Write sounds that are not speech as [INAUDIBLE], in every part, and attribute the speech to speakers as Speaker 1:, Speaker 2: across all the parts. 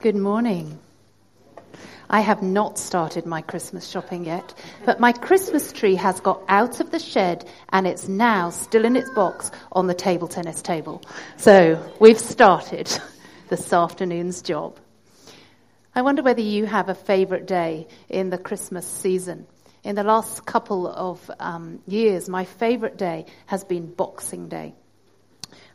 Speaker 1: Good morning. I have not started my Christmas shopping yet, but my Christmas tree has got out of the shed and it's now still in its box on the table tennis table. So we've started [LAUGHS] this afternoon's job. I wonder whether you have a favourite day in the Christmas season. In the last couple of um, years, my favourite day has been Boxing Day.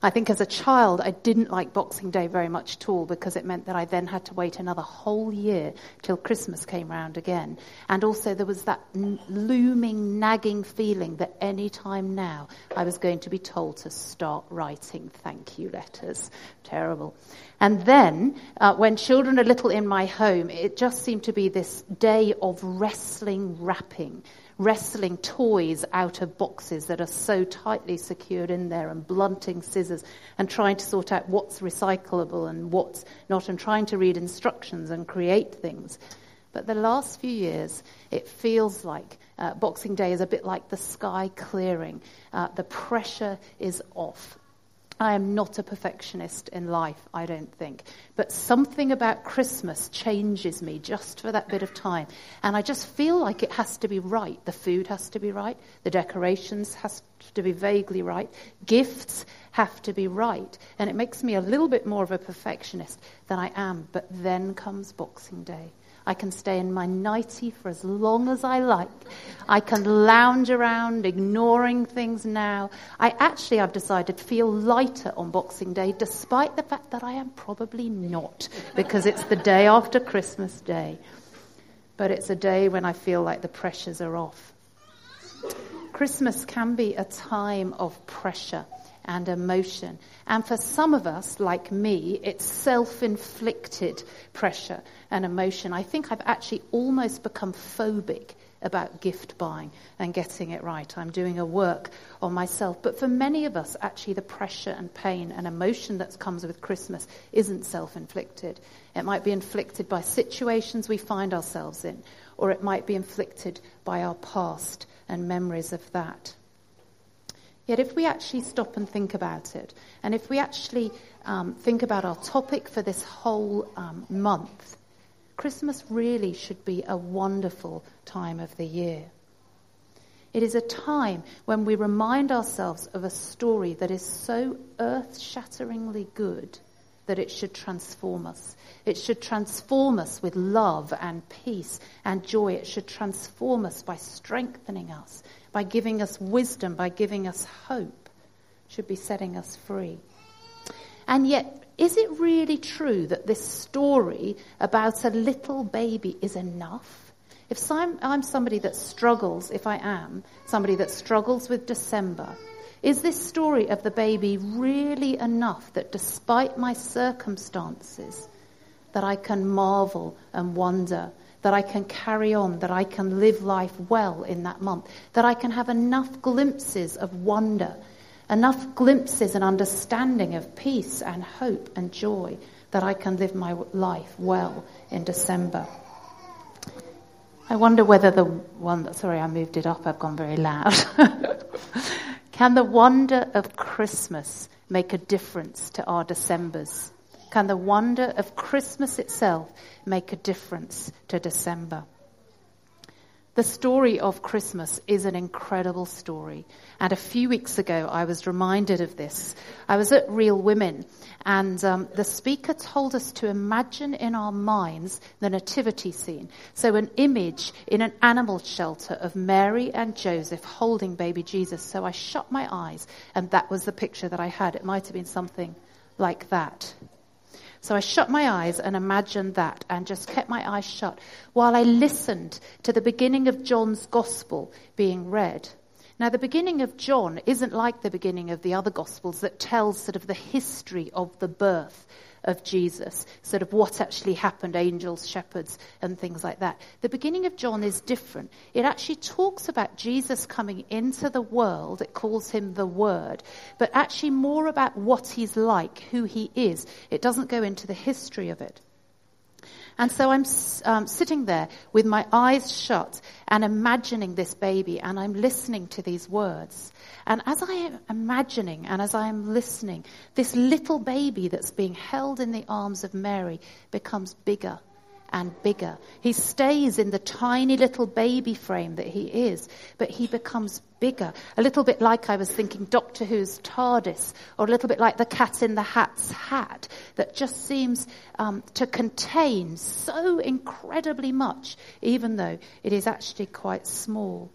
Speaker 1: I think as a child, I didn't like Boxing Day very much at all because it meant that I then had to wait another whole year till Christmas came round again. And also there was that n- looming, nagging feeling that any time now I was going to be told to start writing thank you letters. Terrible. And then, uh, when children are little in my home, it just seemed to be this day of wrestling wrapping wrestling toys out of boxes that are so tightly secured in there and blunting scissors and trying to sort out what's recyclable and what's not and trying to read instructions and create things. But the last few years, it feels like uh, Boxing Day is a bit like the sky clearing. Uh, the pressure is off. I am not a perfectionist in life, I don't think. But something about Christmas changes me just for that bit of time. And I just feel like it has to be right. The food has to be right. The decorations has to be vaguely right. Gifts have to be right. And it makes me a little bit more of a perfectionist than I am. But then comes Boxing Day. I can stay in my nightie for as long as I like. I can lounge around ignoring things now. I actually, I've decided, feel lighter on Boxing Day, despite the fact that I am probably not, because it's the day after Christmas Day. But it's a day when I feel like the pressures are off. Christmas can be a time of pressure and emotion. And for some of us, like me, it's self-inflicted pressure and emotion. I think I've actually almost become phobic about gift buying and getting it right. I'm doing a work on myself. But for many of us, actually, the pressure and pain and emotion that comes with Christmas isn't self inflicted. It might be inflicted by situations we find ourselves in, or it might be inflicted by our past and memories of that. Yet, if we actually stop and think about it, and if we actually um, think about our topic for this whole um, month, Christmas really should be a wonderful time of the year. It is a time when we remind ourselves of a story that is so earth shatteringly good that it should transform us. It should transform us with love and peace and joy. It should transform us by strengthening us by giving us wisdom, by giving us hope, should be setting us free. And yet, is it really true that this story about a little baby is enough? If I'm, somebody that struggles, if I am somebody that struggles with December, is this story of the baby really enough that despite my circumstances, that I can marvel and wonder that I can carry on, that I can live life well in that month, that I can have enough glimpses of wonder, enough glimpses and understanding of peace and hope and joy that I can live my life well in December. I wonder whether the one that, sorry, I moved it up, I've gone very loud. [LAUGHS] can the wonder of Christmas make a difference to our Decembers? Can the wonder of Christmas itself make a difference to December? The story of Christmas is an incredible story. And a few weeks ago, I was reminded of this. I was at Real Women, and um, the speaker told us to imagine in our minds the nativity scene. So, an image in an animal shelter of Mary and Joseph holding baby Jesus. So, I shut my eyes, and that was the picture that I had. It might have been something like that. So I shut my eyes and imagined that and just kept my eyes shut while I listened to the beginning of John's gospel being read. Now, the beginning of John isn't like the beginning of the other Gospels that tells sort of the history of the birth of Jesus, sort of what actually happened, angels, shepherds, and things like that. The beginning of John is different. It actually talks about Jesus coming into the world. It calls him the Word, but actually more about what he's like, who he is. It doesn't go into the history of it. And so I'm um, sitting there with my eyes shut and imagining this baby, and I'm listening to these words. And as I am imagining and as I am listening, this little baby that's being held in the arms of Mary becomes bigger and bigger. He stays in the tiny little baby frame that he is, but he becomes bigger. A little bit like I was thinking Doctor Who's TARDIS, or a little bit like the cat in the hat's hat, that just seems um, to contain so incredibly much, even though it is actually quite small.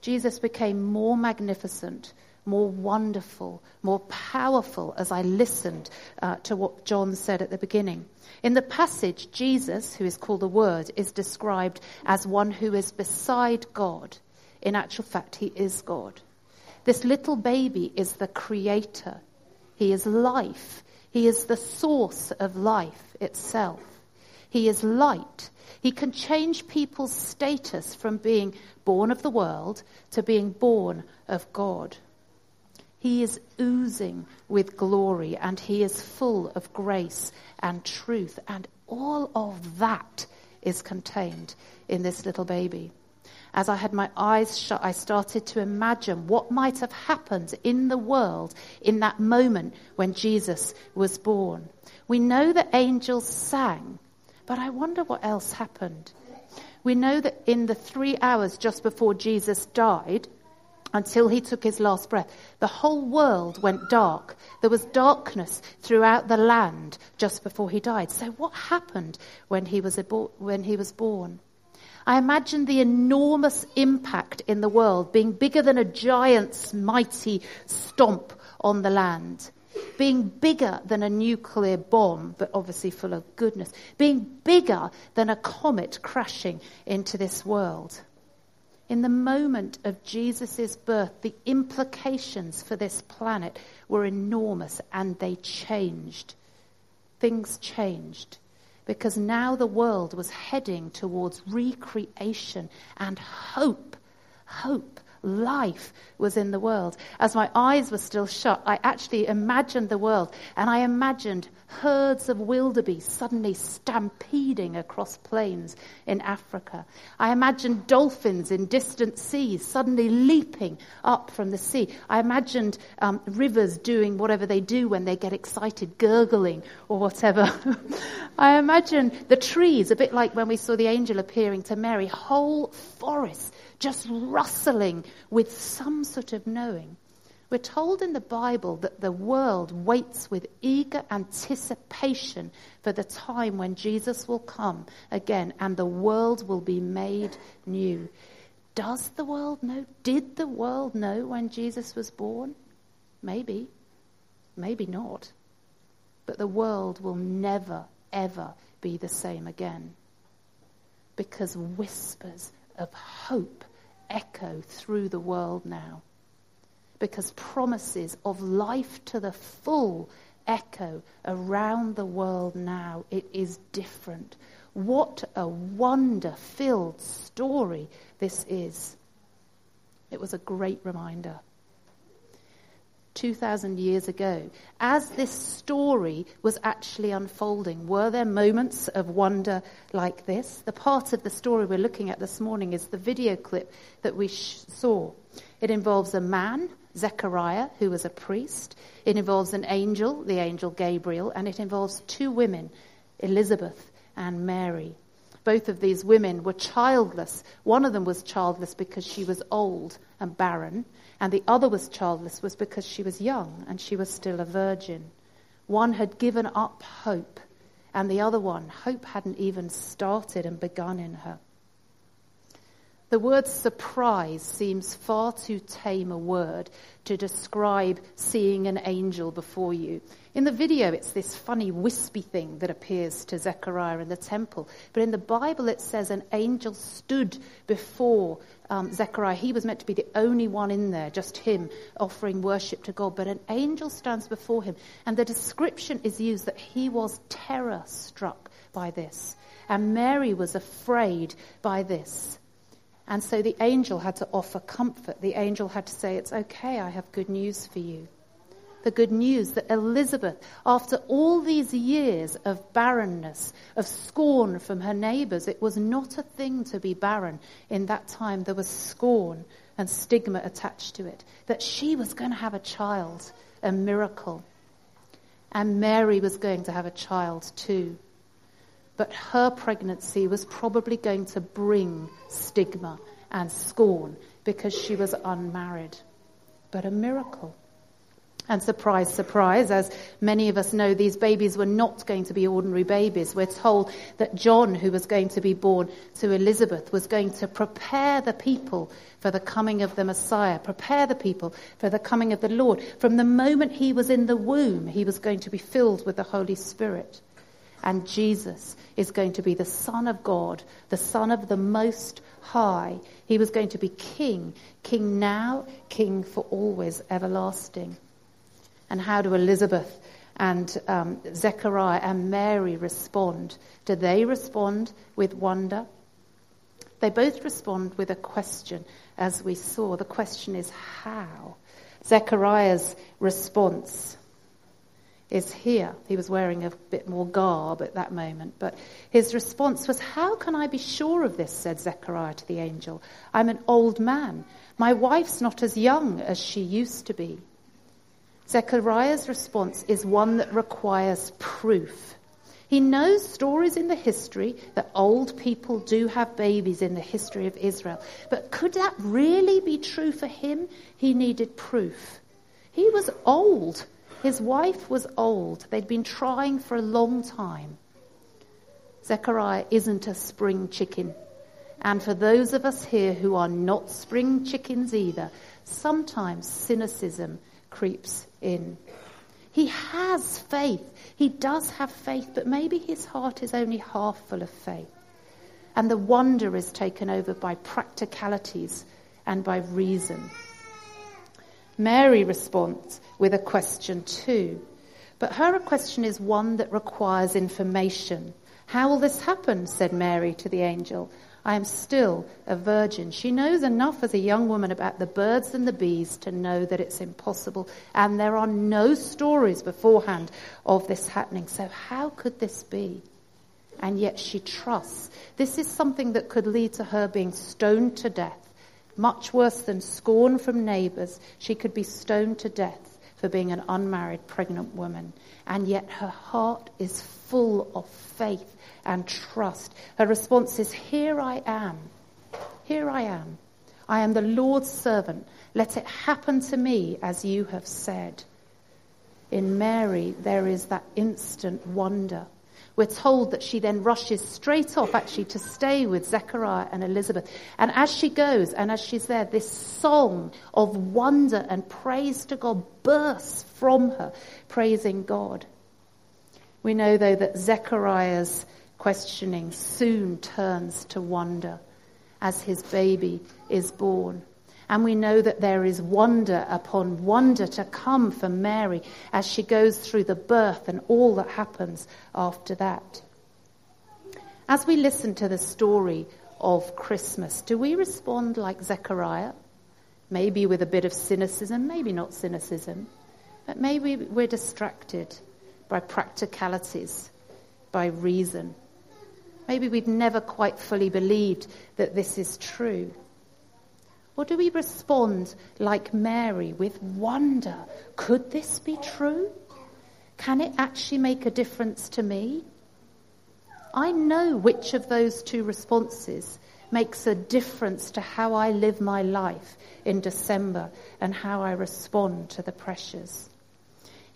Speaker 1: Jesus became more magnificent, more wonderful, more powerful as I listened uh, to what John said at the beginning. In the passage, Jesus, who is called the Word, is described as one who is beside God. In actual fact, he is God. This little baby is the creator. He is life. He is the source of life itself. He is light. He can change people's status from being born of the world to being born of God. He is oozing with glory and he is full of grace and truth. And all of that is contained in this little baby. As I had my eyes shut, I started to imagine what might have happened in the world in that moment when Jesus was born. We know that angels sang, but I wonder what else happened. We know that in the three hours just before Jesus died, until he took his last breath. The whole world went dark. There was darkness throughout the land just before he died. So what happened when he was, when he was born? I imagine the enormous impact in the world being bigger than a giant's mighty stomp on the land. Being bigger than a nuclear bomb, but obviously full of goodness. Being bigger than a comet crashing into this world. In the moment of Jesus' birth, the implications for this planet were enormous and they changed. Things changed because now the world was heading towards recreation and hope. Hope life was in the world. As my eyes were still shut, I actually imagined the world and I imagined herds of wildebeest suddenly stampeding across plains in Africa. I imagined dolphins in distant seas suddenly leaping up from the sea. I imagined um, rivers doing whatever they do when they get excited, gurgling or whatever. [LAUGHS] I imagined the trees, a bit like when we saw the angel appearing to Mary, whole forests just rustling with some sort of knowing. We're told in the Bible that the world waits with eager anticipation for the time when Jesus will come again and the world will be made new. Does the world know? Did the world know when Jesus was born? Maybe. Maybe not. But the world will never, ever be the same again. Because whispers of hope echo through the world now. Because promises of life to the full echo around the world now. It is different. What a wonder filled story this is. It was a great reminder. 2,000 years ago. As this story was actually unfolding, were there moments of wonder like this? The part of the story we're looking at this morning is the video clip that we sh- saw. It involves a man, Zechariah, who was a priest. It involves an angel, the angel Gabriel, and it involves two women, Elizabeth and Mary. Both of these women were childless. One of them was childless because she was old and barren, and the other was childless was because she was young and she was still a virgin. One had given up hope, and the other one, hope hadn't even started and begun in her. The word surprise seems far too tame a word to describe seeing an angel before you. In the video, it's this funny wispy thing that appears to Zechariah in the temple. But in the Bible, it says an angel stood before um, Zechariah. He was meant to be the only one in there, just him offering worship to God. But an angel stands before him. And the description is used that he was terror struck by this. And Mary was afraid by this. And so the angel had to offer comfort. The angel had to say, It's okay, I have good news for you. the good news that Elizabeth, after all these years of barrenness, of scorn from her neighbors, it was not a thing to be barren. In that time, there was scorn and stigma attached to it, that she was going to have a child, a miracle. And Mary was going to have a child too. But her pregnancy was probably going to bring stigma and scorn because she was unmarried. But a miracle. And surprise, surprise, as many of us know, these babies were not going to be ordinary babies. We're told that John, who was going to be born to Elizabeth, was going to prepare the people for the coming of the Messiah, prepare the people for the coming of the Lord. From the moment he was in the womb, he was going to be filled with the Holy Spirit. And Jesus is going to be the Son of God, the Son of the Most High. He was going to be King, King now, King for always, everlasting. And how do Elizabeth and um, Zechariah and Mary respond? Do they respond with wonder? They both respond with a question, as we saw. The question is how? Zechariah's response is here. He was wearing a bit more garb at that moment, but his response was, How can I be sure of this? said Zechariah to the angel. I'm an old man. My wife's not as young as she used to be. Zechariah's response is one that requires proof. He knows stories in the history that old people do have babies in the history of Israel. But could that really be true for him? He needed proof. He was old. His wife was old. They'd been trying for a long time. Zechariah isn't a spring chicken. And for those of us here who are not spring chickens either, sometimes cynicism creeps in. He has faith. He does have faith, but maybe his heart is only half full of faith. And the wonder is taken over by practicalities and by reason. Mary responds with a question too. But her question is one that requires information. How will this happen? said Mary to the angel. I am still a virgin. She knows enough as a young woman about the birds and the bees to know that it's impossible. And there are no stories beforehand of this happening. So how could this be? And yet she trusts. This is something that could lead to her being stoned to death. Much worse than scorn from neighbors. She could be stoned to death for being an unmarried pregnant woman. And yet her heart is full of faith and trust. Her response is, Here I am. Here I am. I am the Lord's servant. Let it happen to me as you have said. In Mary, there is that instant wonder. We're told that she then rushes straight off actually to stay with Zechariah and Elizabeth. And as she goes and as she's there, this song of wonder and praise to God bursts from her, praising God. We know though that Zechariah's questioning soon turns to wonder as his baby is born. And we know that there is wonder upon wonder to come for Mary as she goes through the birth and all that happens after that. As we listen to the story of Christmas, do we respond like Zechariah? Maybe with a bit of cynicism, maybe not cynicism, but maybe we're distracted by practicalities, by reason. Maybe we've never quite fully believed that this is true. Or do we respond like Mary with wonder? Could this be true? Can it actually make a difference to me? I know which of those two responses makes a difference to how I live my life in December and how I respond to the pressures.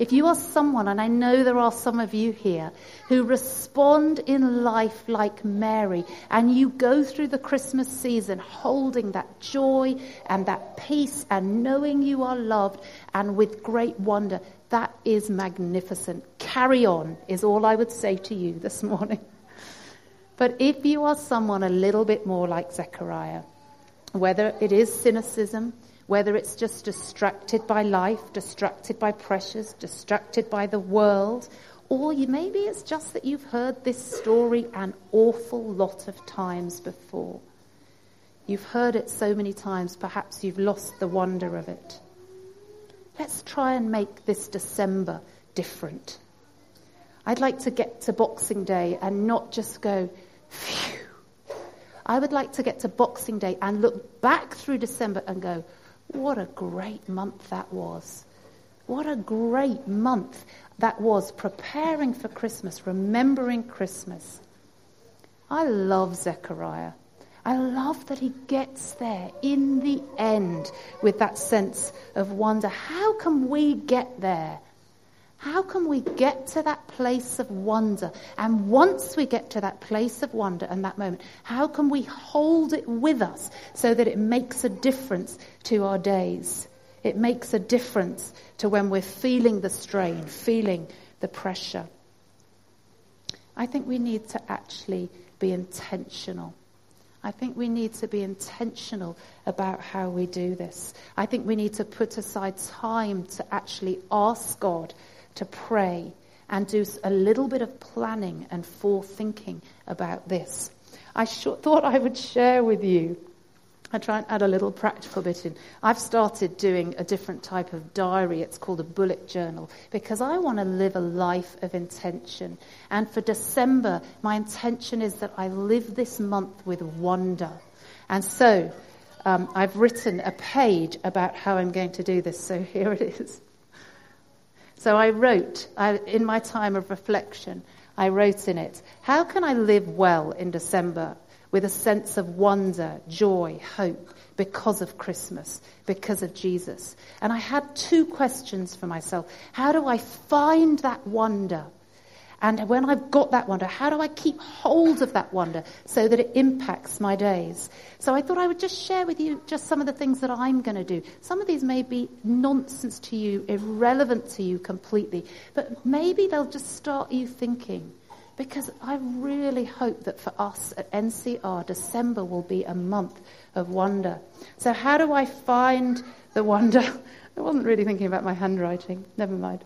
Speaker 1: If you are someone, and I know there are some of you here, who respond in life like Mary, and you go through the Christmas season holding that joy and that peace and knowing you are loved and with great wonder, that is magnificent. Carry on is all I would say to you this morning. But if you are someone a little bit more like Zechariah, whether it is cynicism, whether it's just distracted by life, distracted by pressures, distracted by the world, or you, maybe it's just that you've heard this story an awful lot of times before. You've heard it so many times, perhaps you've lost the wonder of it. let's try and make this December different. I'd like to get to Boxing Day and not just go, phew. I would like to get to Boxing Day and look back through December and go, what a great month that was. What a great month that was preparing for Christmas, remembering Christmas. I love Zechariah. I love that he gets there in the end with that sense of wonder. How can we get there? How can we get to that place of wonder? And once we get to that place of wonder and that moment, how can we hold it with us so that it makes a difference to our days? It makes a difference to when we're feeling the strain, feeling the pressure. I think we need to actually be intentional. I think we need to be intentional about how we do this. I think we need to put aside time to actually ask God to pray and do a little bit of planning and forethinking about this. I sh- [LAUGHS] thought I would share with you. I try and add a little practical bit in. I've started doing a different type of diary. It's called a bullet journal because I want to live a life of intention. And for December, my intention is that I live this month with wonder. And so um, I've written a page about how I'm going to do this. So [LAUGHS] here it is. So I wrote, I, in my time of reflection, I wrote in it, how can I live well in December with a sense of wonder, joy, hope because of Christmas, because of Jesus? And I had two questions for myself. How do I find that wonder? And when I've got that wonder, how do I keep hold of that wonder so that it impacts my days? So I thought I would just share with you just some of the things that I'm going to do. Some of these may be nonsense to you, irrelevant to you completely, but maybe they'll just start you thinking. Because I really hope that for us at NCR, December will be a month of wonder. So how do I find the wonder? [LAUGHS] I wasn't really thinking about my handwriting. Never mind.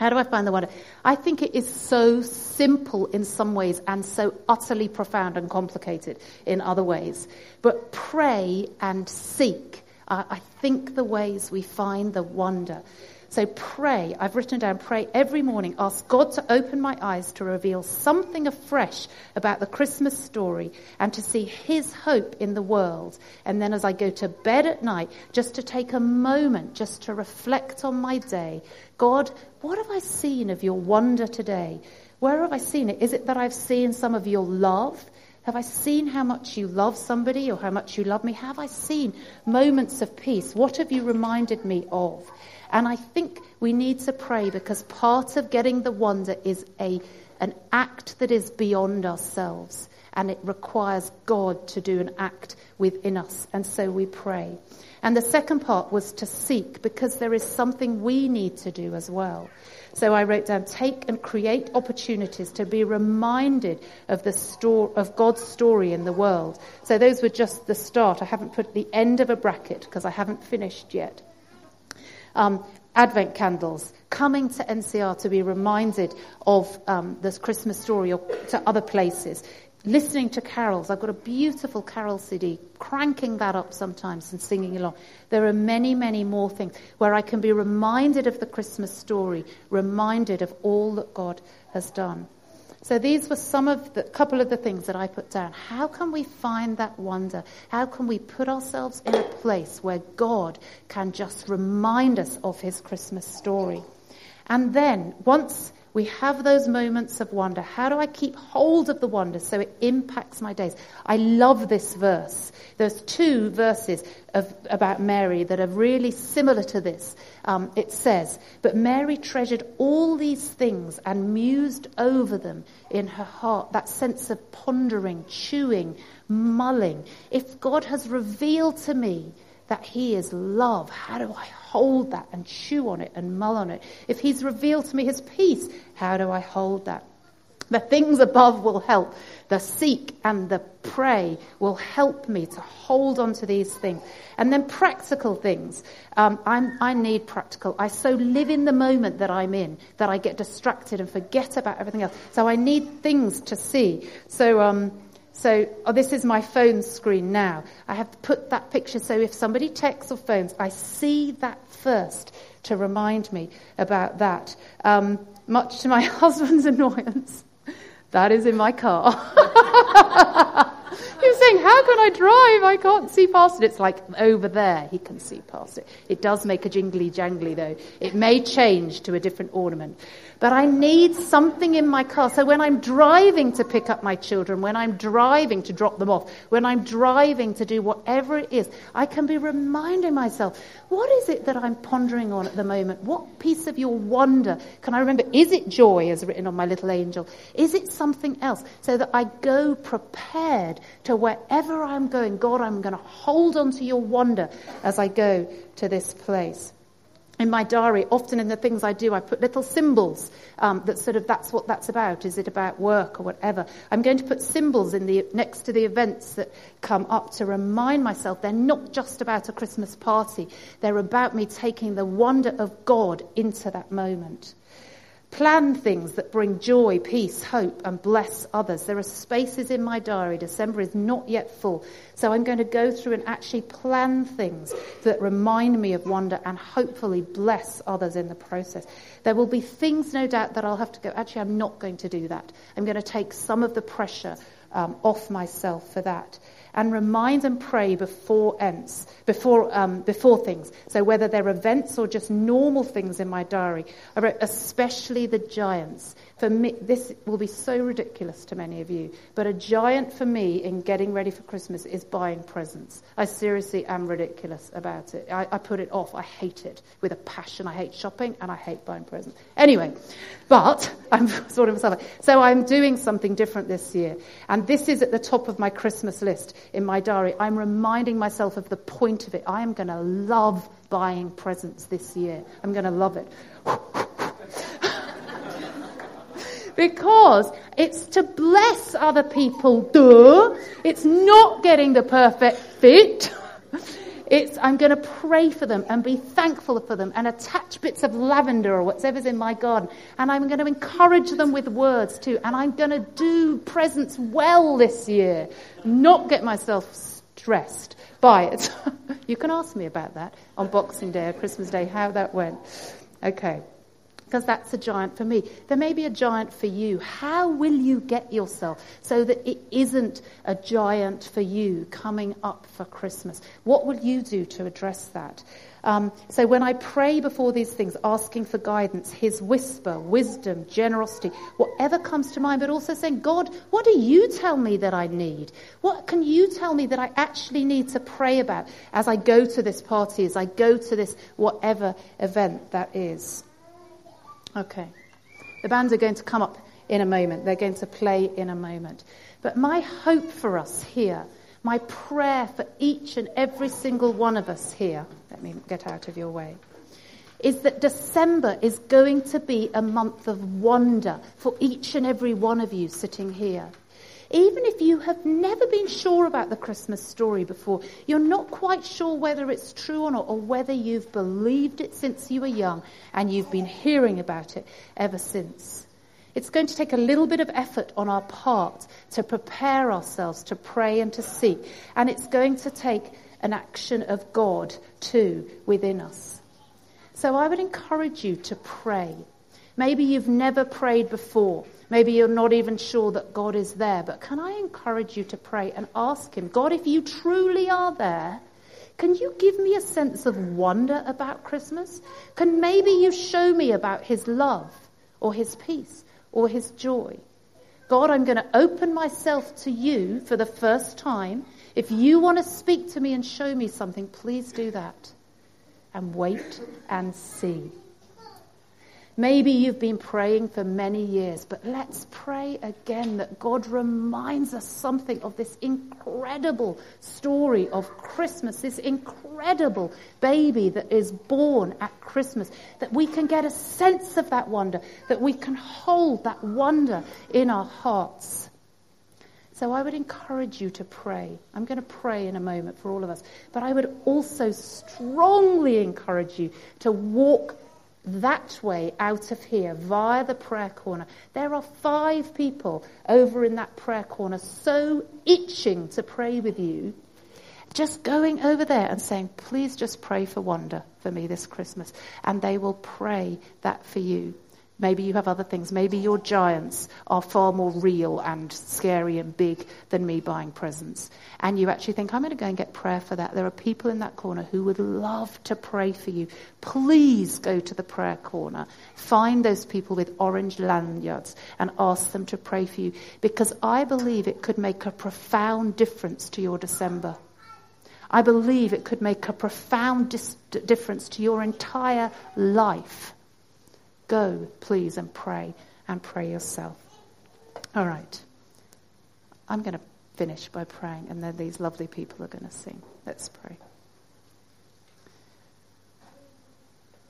Speaker 1: How do I find the wonder? I think it is so simple in some ways and so utterly profound and complicated in other ways. But pray and seek I think, the ways we find the wonder. So pray. I've written down pray every morning. Ask God to open my eyes to reveal something afresh about the Christmas story and to see his hope in the world. And then as I go to bed at night, just to take a moment, just to reflect on my day. God, what have I seen of your wonder today? Where have I seen it? Is it that I've seen some of your love? Have I seen how much you love somebody or how much you love me? Have I seen moments of peace? What have you reminded me of? And I think we need to pray because part of getting the wonder is a, an act that is beyond ourselves. And it requires God to do an act within us. And so we pray. And the second part was to seek because there is something we need to do as well. So I wrote down, take and create opportunities to be reminded of the story, of God's story in the world. So those were just the start. I haven't put the end of a bracket because I haven't finished yet. Um, Advent candles, coming to NCR to be reminded of um, this Christmas story or to other places, listening to carols. I've got a beautiful carol CD, cranking that up sometimes and singing along. There are many, many more things where I can be reminded of the Christmas story, reminded of all that God has done. So these were some of the couple of the things that I put down. How can we find that wonder? How can we put ourselves in a place where God can just remind us of his Christmas story? And then once we have those moments of wonder. How do I keep hold of the wonder so it impacts my days? I love this verse. There's two verses of, about Mary that are really similar to this. Um, it says, But Mary treasured all these things and mused over them in her heart. That sense of pondering, chewing, mulling. If God has revealed to me that he is love, how do I hold that and chew on it and mull on it? If he's revealed to me his peace, how do I hold that? The things above will help. The seek and the pray will help me to hold on to these things. And then practical things. Um, i need practical. I so live in the moment that I'm in that I get distracted and forget about everything else. So I need things to see. So um, So oh, this is my phone screen now. I have put that picture so if somebody texts or phones, I see that first to remind me about that. Um, much to my [LAUGHS] husband's annoyance, that is in my car. [LAUGHS] He was saying, How can I drive? I can't see past it. It's like over there, he can see past it. It does make a jingly jangly though. It may change to a different ornament. But I need something in my car. So when I'm driving to pick up my children, when I'm driving to drop them off, when I'm driving to do whatever it is, I can be reminding myself, what is it that I'm pondering on at the moment? What piece of your wonder can I remember? Is it joy, as written on my little angel? Is it something else? So that I go prepared to wherever I'm going. God, I'm going to hold on to your wonder as I go to this place in my diary, often in the things I do, I put little symbols um, that sort of that's what that's about. Is it about work or whatever? I'm going to put symbols in the next to the events that come up to remind myself they're not just about a Christmas party. They're about me taking the wonder of God into that moment. Plan things that bring joy, peace, hope, and bless others. There are spaces in my diary. December is not yet full. So I'm going to go through and actually plan things that remind me of wonder and hopefully bless others in the process. There will be things, no doubt, that I'll have to go, actually, I'm not going to do that. I'm going to take some of the pressure um, off myself for that and remind and pray before ends, before, um, before things. So whether they're events or just normal things in my diary, I wrote especially the giants. For me, this will be so ridiculous to many of you, but a giant for me in getting ready for Christmas is buying presents. I seriously am ridiculous about it. I, I put it off. I hate it with a passion. I hate shopping and I hate buying presents. Anyway, but I'm [LAUGHS] sort of myself. So I'm doing something different this year. And this is at the top of my Christmas list in my diary. I'm reminding myself of the point of it. I am going to love buying presents this year. I'm going to love it. [LAUGHS] because it's to bless other people, duh. It's not getting the perfect fit. [LAUGHS] It's, I'm going to pray for them and be thankful for them and attach bits of lavender or whatever's in my garden. And I'm going to encourage them with words too. And I'm going to do presents well this year, not get myself stressed by it. [LAUGHS] you can ask me about that on Boxing Day or Christmas Day, how that went. Okay because that's a giant for me. There may be a giant for you. How will you get yourself so that it isn't a giant for you coming up for Christmas? What will you do to address that? Um, so when I pray before these things, asking for guidance, His whisper, wisdom, generosity, whatever comes to mind, but also saying, God, what do you tell me that I need? What can you tell me that I actually need to pray about as I go to this party, as I go to this whatever event that is? Okay. The bands are going to come up in a moment. They're going to play in a moment. But my hope for us here, my prayer for each and every single one of us here, let me get out of your way, is that December is going to be a month of wonder for each and every one of you sitting here. Even if you have never been sure about the Christmas story before, you're not quite sure whether it's true or not, or whether you've believed it since you were young and you've been hearing about it ever since. It's going to take a little bit of effort on our part to prepare ourselves to pray and to seek. And it's going to take an action of God too within us. So I would encourage you to pray. Maybe you've never prayed before. Maybe you're not even sure that God is there, but can I encourage you to pray and ask Him, God, if you truly are there, can you give me a sense of wonder about Christmas? Can maybe you show me about His love or His peace or His joy? God, I'm going to open myself to you for the first time. If you want to speak to me and show me something, please do that. And wait and see. Maybe you've been praying for many years, but let's pray again that God reminds us something of this incredible story of Christmas, this incredible baby that is born at Christmas, that we can get a sense of that wonder, that we can hold that wonder in our hearts. So I would encourage you to pray. I'm going to pray in a moment for all of us. But I would also strongly encourage you to walk that way out of here via the prayer corner. There are five people over in that prayer corner so itching to pray with you. Just going over there and saying, please just pray for wonder for me this Christmas. And they will pray that for you. Maybe you have other things. Maybe your giants are far more real and scary and big than me buying presents. And you actually think, I'm going to go and get prayer for that. There are people in that corner who would love to pray for you. Please go to the prayer corner. Find those people with orange lanyards and ask them to pray for you. Because I believe it could make a profound difference to your December. I believe it could make a profound dis- difference to your entire life Go, please, and pray and pray yourself. All right. I'm going to finish by praying, and then these lovely people are going to sing. Let's pray.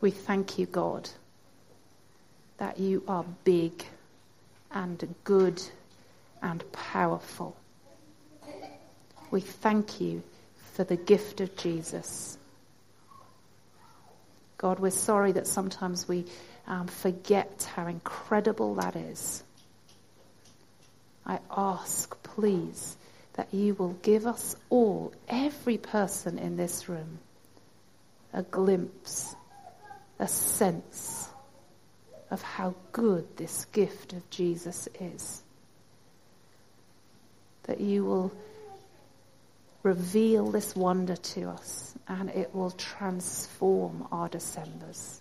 Speaker 1: We thank you, God, that you are big and good and powerful. We thank you for the gift of Jesus. God, we're sorry that sometimes we um, forget how incredible that is. I ask, please, that you will give us all, every person in this room, a glimpse, a sense of how good this gift of Jesus is. That you will reveal this wonder to us and it will transform our Decembers.